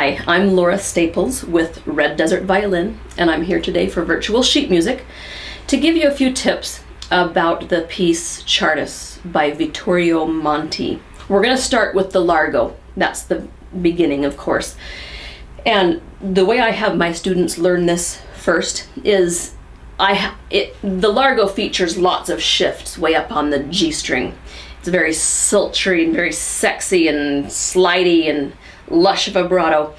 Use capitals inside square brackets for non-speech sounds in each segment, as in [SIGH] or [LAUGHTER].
Hi, I'm Laura Staples with Red Desert Violin, and I'm here today for virtual sheet music to give you a few tips about the piece Csárdás by Vittorio Monti. We're going to start with the Largo. That's the beginning, of course. And the way I have my students learn this first is I it the Largo features lots of shifts way up on the G string. It's very sultry and very sexy and slidey and lush vibrato.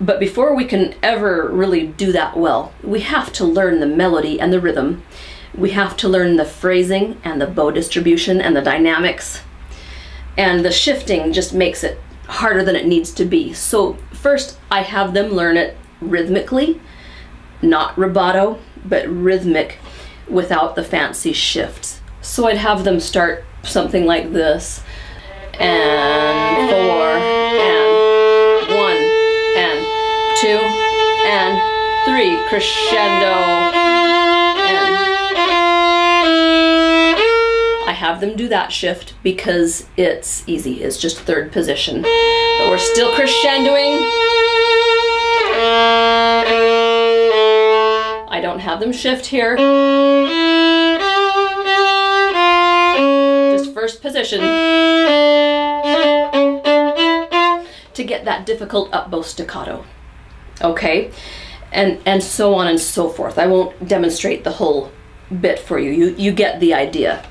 But before we can ever really do that well, we have to learn the melody and the rhythm. We have to learn the phrasing and the bow distribution and the dynamics. And the shifting just makes it harder than it needs to be. So first I have them learn it rhythmically, not rubato, but rhythmic without the fancy shifts. So I'd have them start something like this, and four, and two, and three, crescendo, and I have them do that shift because it's easy, it's just third position. But we're still crescendoing. I don't have them shift here. Just first position. To get that difficult up bow staccato. Okay? And, and so on and so forth. I won't demonstrate the whole bit for you. You, you get the idea.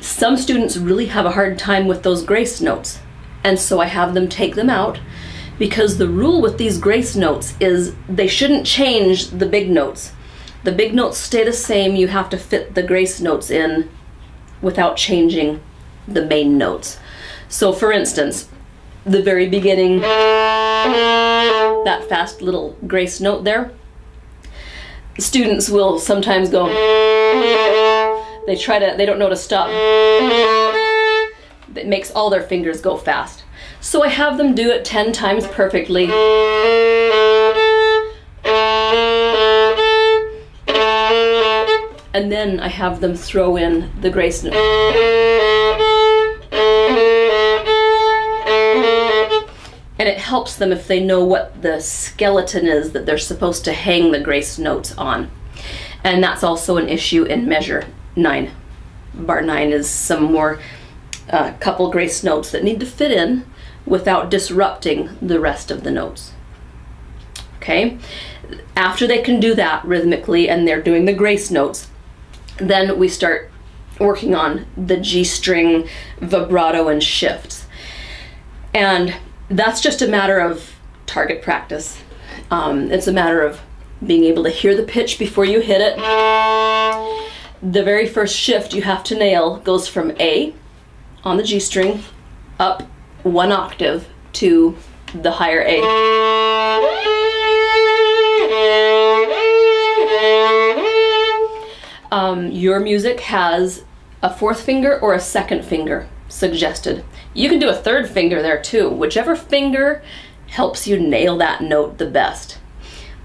Some students really have a hard time with those grace notes. And so I have them take them out because the rule with these grace notes is they shouldn't change the big notes. The big notes stay the same. You have to fit the grace notes in without changing the main notes. So for instance, the very beginning, that fast little grace note there, students will sometimes go, they try to, they don't know to stop. It makes all their fingers go fast. So I have them do it 10 times perfectly. And then I have them throw in the grace note. And it helps them if they know what the skeleton is that they're supposed to hang the grace notes on. And that's also an issue in measure 9. Bar 9 is some more uh, couple grace notes that need to fit in without disrupting the rest of the notes. Okay? After they can do that rhythmically and they're doing the grace notes, then we start working on the G string vibrato and shifts. And that's just a matter of target practice. Um, it's a matter of being able to hear the pitch before you hit it. The very first shift you have to nail goes from A on the G string up one octave to the higher A. Um, your music has a fourth finger or a second finger suggested. You can do a third finger there too. Whichever finger helps you nail that note the best.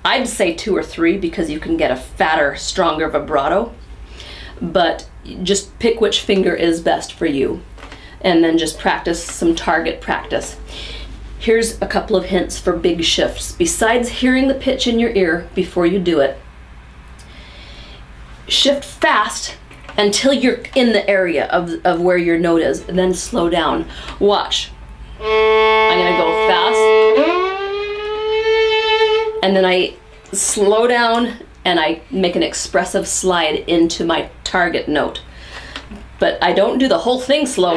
I'd say two or three because you can get a fatter, stronger vibrato, but just pick which finger is best for you and then just practice some target practice. Here's a couple of hints for big shifts. Besides hearing the pitch in your ear before you do it, shift fast until you're in the area of, of where your note is, and then slow down. Watch. I'm gonna go fast, and then I slow down and I make an expressive slide into my target note. But I don't do the whole thing slow,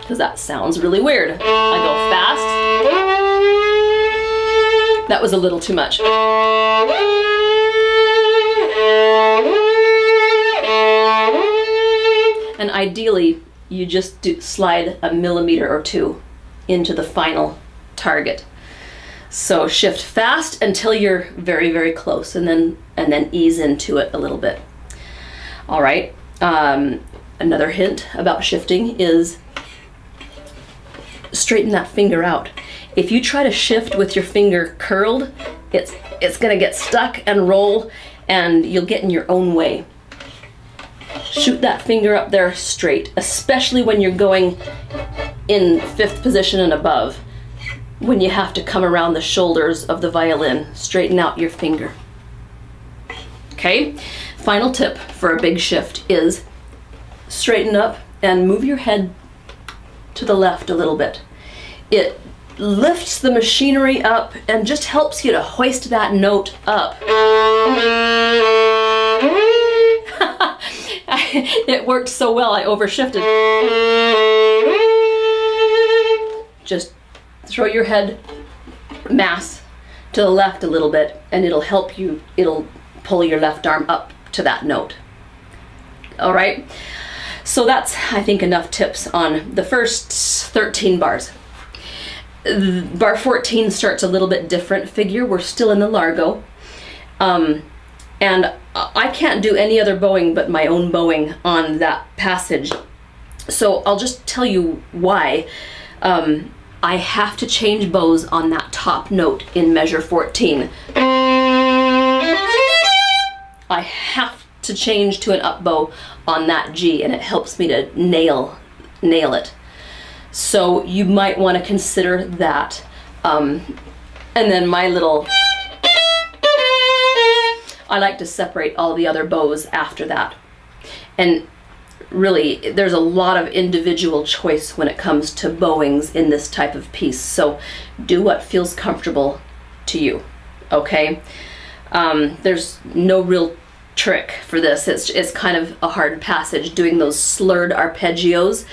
because that sounds really weird. I go fast. That was a little too much. And ideally, you just do slide a millimeter or two into the final target. So shift fast until you're very, very close and then, and then ease into it a little bit. All right, um, another hint about shifting is straighten that finger out. If you try to shift with your finger curled, it's, it's gonna get stuck and roll and you'll get in your own way. Shoot that finger up there straight, especially when you're going in fifth position and above. When you have to come around the shoulders of the violin, straighten out your finger. Okay, final tip for a big shift is straighten up and move your head to the left a little bit. It lifts the machinery up and just helps you to hoist that note up. [LAUGHS] it worked so well, I overshifted. Just throw your head mass to the left a little bit and it'll help you, it'll pull your left arm up to that note. All right, so that's, I think, enough tips on the first 13 bars. Bar 14 starts a little bit different figure. We're still in the Largo. Um, and I can't do any other bowing but my own bowing on that passage. So I'll just tell you why. Um, I have to change bows on that top note in measure 14. I have to change to an up bow on that G and it helps me to nail, nail it. So you might want to consider that. Um, and then my little I like to separate all the other bows after that. And really, there's a lot of individual choice when it comes to bowings in this type of piece. So do what feels comfortable to you, okay? Um, there's no real trick for this. It's, it's kind of a hard passage. Doing those slurred arpeggios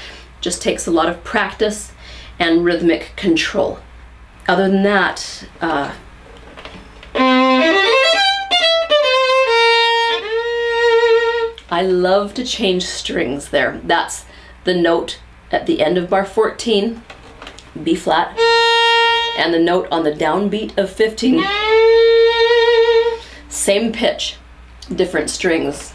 just takes a lot of practice and rhythmic control. Other than that, uh, I love to change strings there. That's the note at the end of bar 14, B flat, and the note on the downbeat of 15. Same pitch, different strings.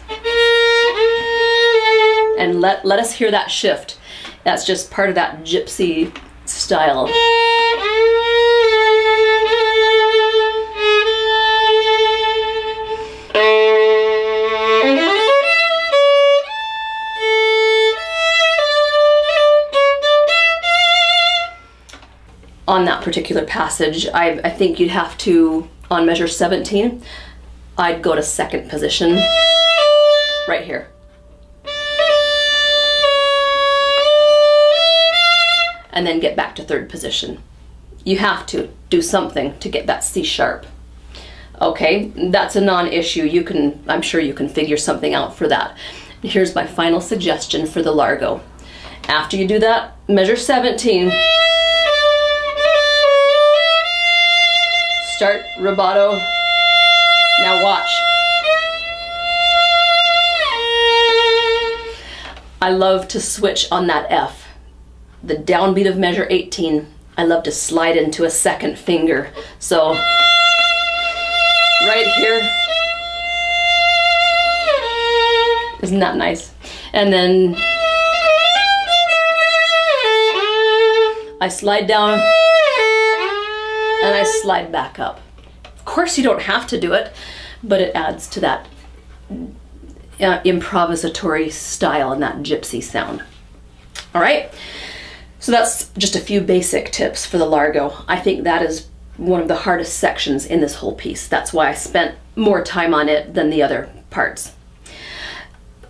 And let, let us hear that shift. That's just part of that gypsy style. On that particular passage, I, I think you'd have to, on measure 17, I'd go to second position right here. And then get back to third position. You have to do something to get that C sharp. Okay, that's a non-issue. You can, I'm sure you can figure something out for that. Here's my final suggestion for the Largo. After you do that, measure 17. Start rubato. Now watch. I love to switch on that F. The downbeat of measure 18, I love to slide into a second finger. So, right here. Isn't that nice? And then I slide down and I slide back up. Of course you don't have to do it, but it adds to that uh, improvisatory style and that gypsy sound. All right, so that's just a few basic tips for the Largo. I think that is one of the hardest sections in this whole piece. That's why I spent more time on it than the other parts.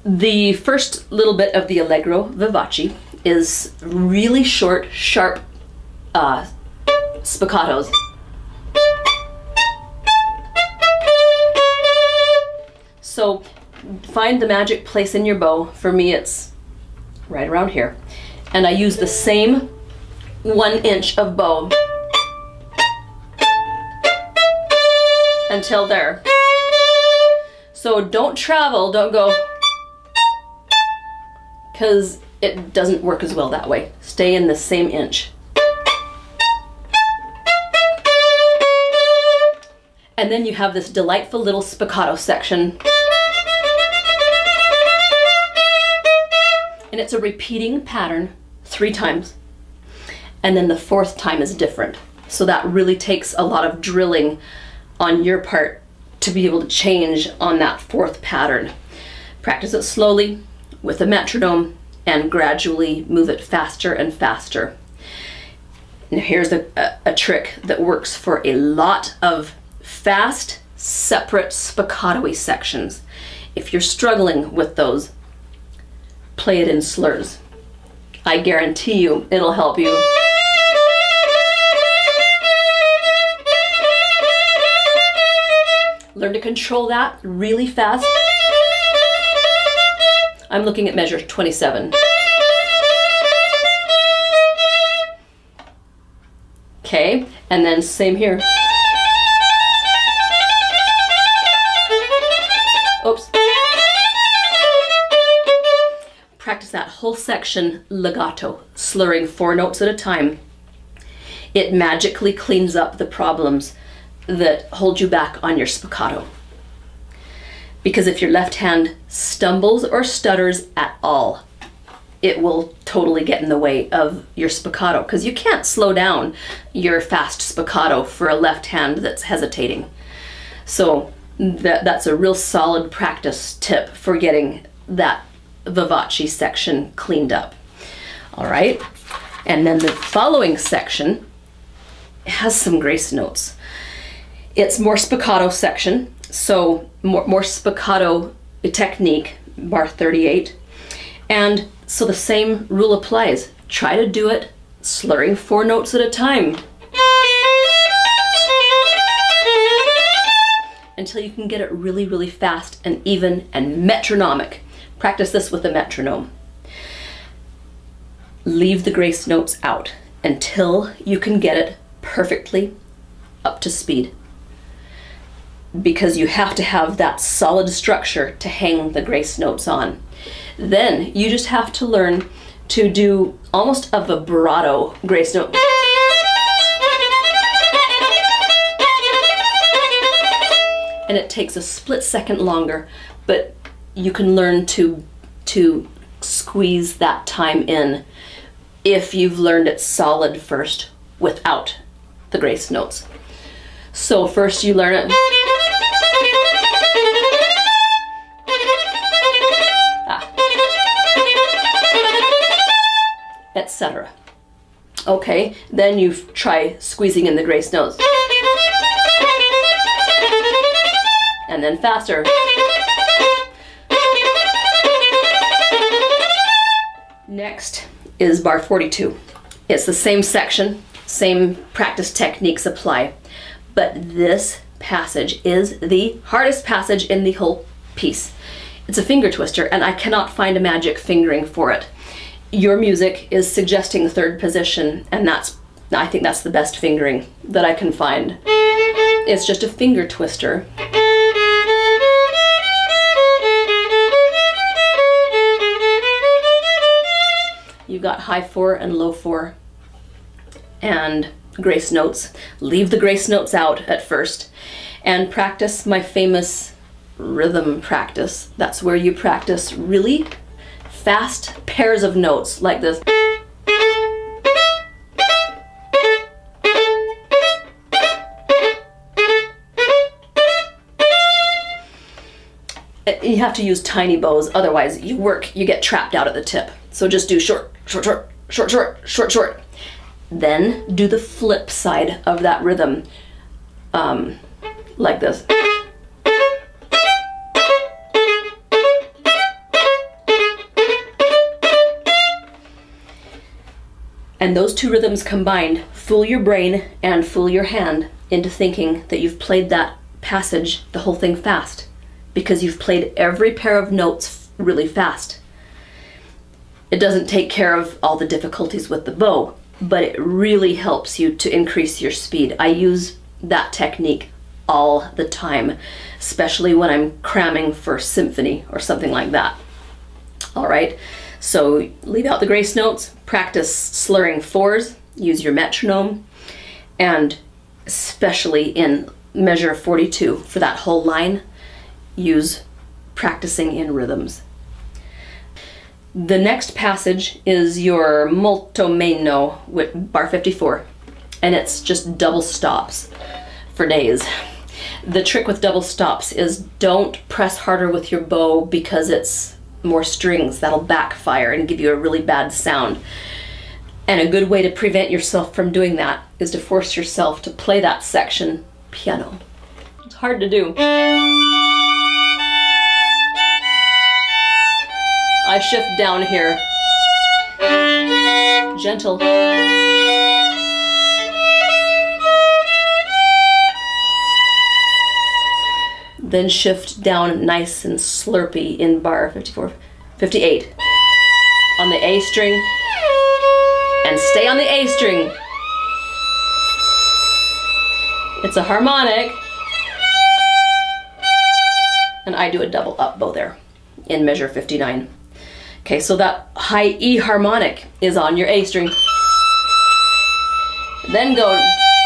The first little bit of the Allegro Vivace is really short, sharp uh, spiccatos. So find the magic place in your bow. For me, it's right around here. And I use the same one inch of bow until there. So don't travel, don't go, because it doesn't work as well that way. Stay in the same inch. And then you have this delightful little spiccato section. And it's a repeating pattern three times. And then the fourth time is different. So that really takes a lot of drilling on your part to be able to change on that fourth pattern. Practice it slowly, with a metronome and gradually move it faster and faster. Now, here's a, a, a trick that works for a lot of fast, separate spiccato sections. If you're struggling with those, play it in slurs. I guarantee you it'll help you. Learn to control that really fast. I'm looking at measure 27. Okay, and then same here. Whole section legato, slurring four notes at a time. It magically cleans up the problems that hold you back on your spiccato. Because if your left hand stumbles or stutters at all, it will totally get in the way of your spiccato because you can't slow down your fast spiccato for a left hand that's hesitating. So that, that's a real solid practice tip for getting that vivace section cleaned up. All right, and then the following section has some grace notes. It's more spiccato section, so more, more spiccato technique, bar 38. And so the same rule applies. Try to do it slurring four notes at a time. Until you can get it really, really fast and even and metronomic. Practice this with a metronome. Leave the grace notes out until you can get it perfectly up to speed because you have to have that solid structure to hang the grace notes on. Then you just have to learn to do almost a vibrato grace note. And it takes a split second longer, but you can learn to to squeeze that time in if you've learned it solid first without the grace notes. So first you learn it ah. etc. Okay, then you try squeezing in the grace notes. And then faster. Next is bar 42. It's the same section, same practice techniques apply, but this passage is the hardest passage in the whole piece. It's a finger twister and I cannot find a magic fingering for it your music is suggesting the third position, and that's I think that's the best fingering that I can find. It's just a finger twister. You've got high four and low four and grace notes. Leave the grace notes out at first and practice my famous rhythm practice. That's where you practice really fast pairs of notes like this. You have to use tiny bows, otherwise you work, you get trapped out at the tip. So just do short, short, short, short, short, short, short. Then do the flip side of that rhythm, um, like this. And those two rhythms combined fool your brain and fool your hand into thinking that you've played that passage, the whole thing fast, because you've played every pair of notes really fast. It doesn't take care of all the difficulties with the bow, but it really helps you to increase your speed. I use that technique all the time, especially when I'm cramming for symphony or something like that. All right. So leave out the grace notes, practice slurring fours, use your metronome, and especially in measure 42 for that whole line, use practicing in rhythms. The next passage is your molto meno with bar 54, and it's just double stops for days. The trick with double stops is don't press harder with your bow because it's more strings. That'll backfire and give you a really bad sound. And a good way to prevent yourself from doing that is to force yourself to play that section piano. It's hard to do. I shift down here. Gentle. Then shift down nice and slurpy in bar 54, 58 on the A string and stay on the A string. It's a harmonic and I do a double up bow there in measure 59. Okay, so that high E harmonic is on your A string. Then go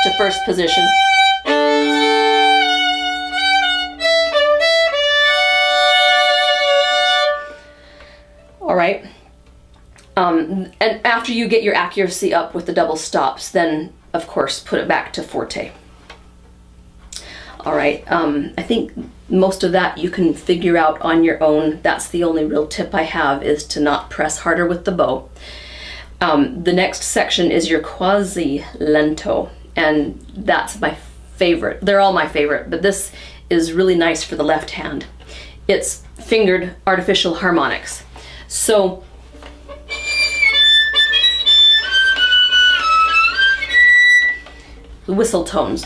to first position. All right. Um, and after you get your accuracy up with the double stops, then of course put it back to forte. All right, um, I think most of that you can figure out on your own. That's the only real tip I have is to not press harder with the bow. Um, the next section is your quasi lento, and that's my favorite. They're all my favorite, but this is really nice for the left hand. It's fingered artificial harmonics. So whistle tones.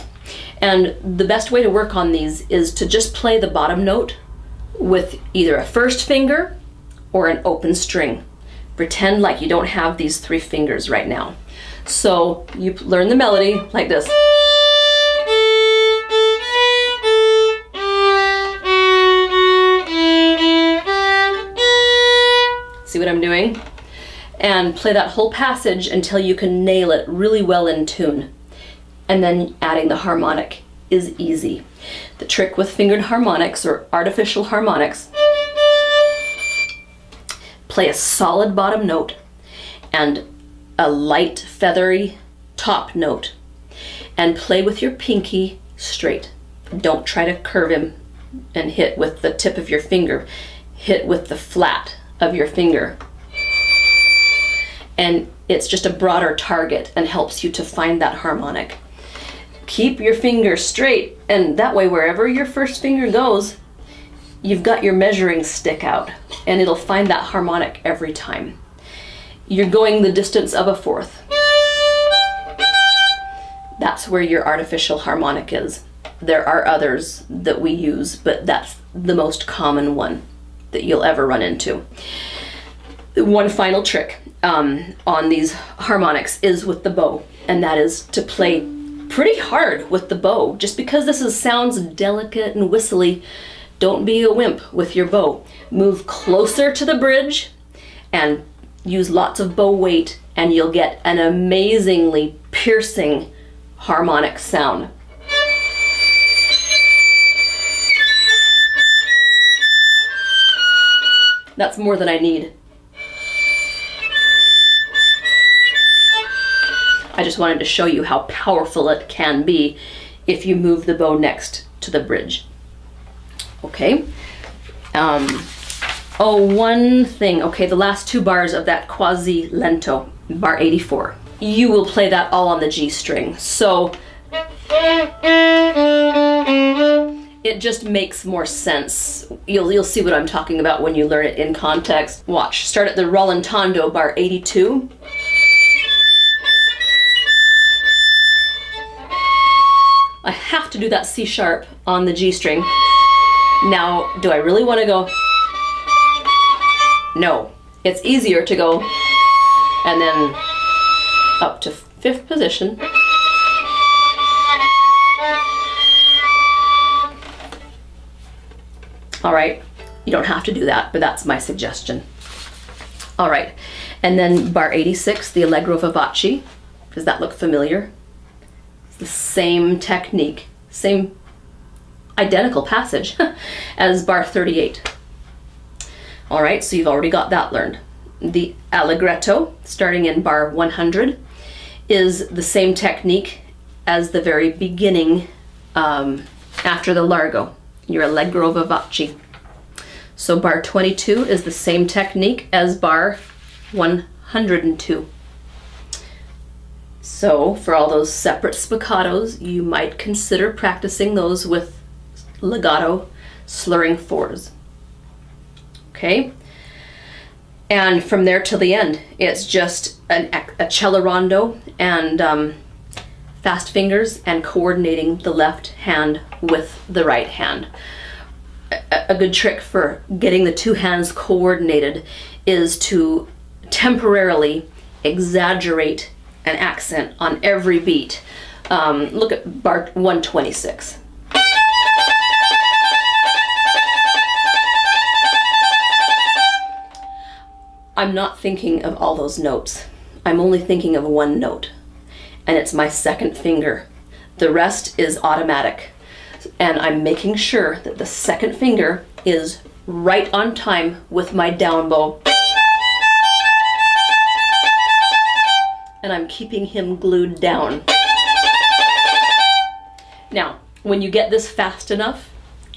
And the best way to work on these is to just play the bottom note with either a first finger or an open string. Pretend like you don't have these three fingers right now. So you learn the melody like this. See what I'm doing? And play that whole passage until you can nail it really well in tune and then adding the harmonic is easy. The trick with fingered harmonics or artificial harmonics, play a solid bottom note and a light feathery top note and play with your pinky straight. Don't try to curve him and hit with the tip of your finger. Hit with the flat of your finger. And it's just a broader target and helps you to find that harmonic keep your finger straight and that way wherever your first finger goes you've got your measuring stick out and it'll find that harmonic every time. You're going the distance of a fourth. That's where your artificial harmonic is. There are others that we use but that's the most common one that you'll ever run into. One final trick um, on these harmonics is with the bow and that is to play pretty hard with the bow. Just because this is, sounds delicate and whistly, don't be a wimp with your bow. Move closer to the bridge and use lots of bow weight and you'll get an amazingly piercing harmonic sound. That's more than I need. I just wanted to show you how powerful it can be if you move the bow next to the bridge. Okay. Um, oh, one thing. Okay, the last two bars of that quasi lento, bar 84. You will play that all on the G string. So it just makes more sense. You'll, you'll see what I'm talking about when you learn it in context. Watch, start at the Rallentando bar 82. I have to do that C sharp on the G string. Now, do I really want to go? No. It's easier to go and then up to fifth position. All right, you don't have to do that, but that's my suggestion. All right, and then bar 86, the Allegro Vivace. Does that look familiar? The same technique, same identical passage [LAUGHS] as bar 38. All right, so you've already got that learned. The allegretto, starting in bar 100, is the same technique as the very beginning um, after the largo, your allegro vivace. So bar 22 is the same technique as bar 102. So for all those separate spiccatos, you might consider practicing those with legato slurring fours. Okay? And from there till the end, it's just an, accelerando and um, fast fingers and coordinating the left hand with the right hand. A, a good trick for getting the two hands coordinated is to temporarily exaggerate an accent on every beat. Um, look at bar 126. I'm not thinking of all those notes. I'm only thinking of one note, and it's my second finger. The rest is automatic, and I'm making sure that the second finger is right on time with my down bow. And I'm keeping him glued down. Now, when you get this fast enough,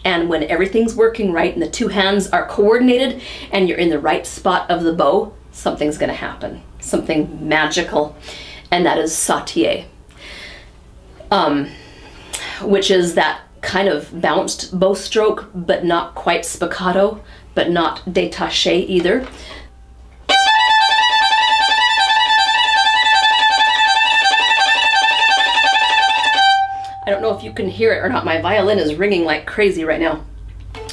and when everything's working right and the two hands are coordinated and you're in the right spot of the bow, something's gonna happen. Something magical. And that is sautillé. Um, which is that kind of bounced bow stroke, but not quite spiccato, but not détaché either. You can hear it or not. My violin is ringing like crazy right now.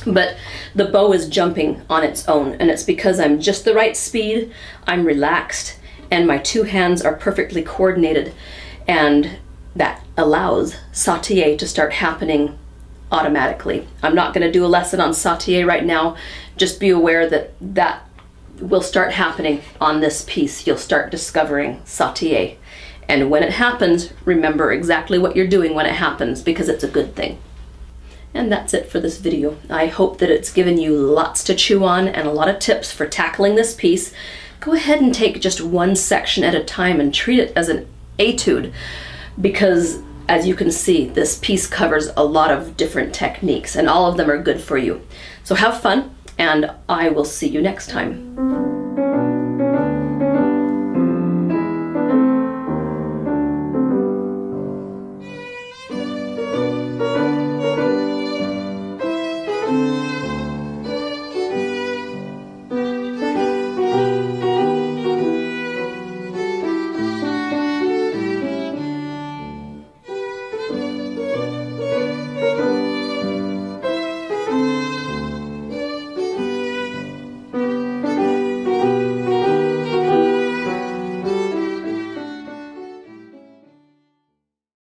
But the bow is jumping on its own, and it's because I'm just the right speed, I'm relaxed, and my two hands are perfectly coordinated, and that allows sautillé to start happening automatically. I'm not going to do a lesson on sautillé right now. Just be aware that that will start happening on this piece. You'll start discovering sautillé. And when it happens, remember exactly what you're doing when it happens because it's a good thing. And that's it for this video. I hope that it's given you lots to chew on and a lot of tips for tackling this piece. Go ahead and take just one section at a time and treat it as an etude because as you can see, this piece covers a lot of different techniques and all of them are good for you. So have fun and I will see you next time.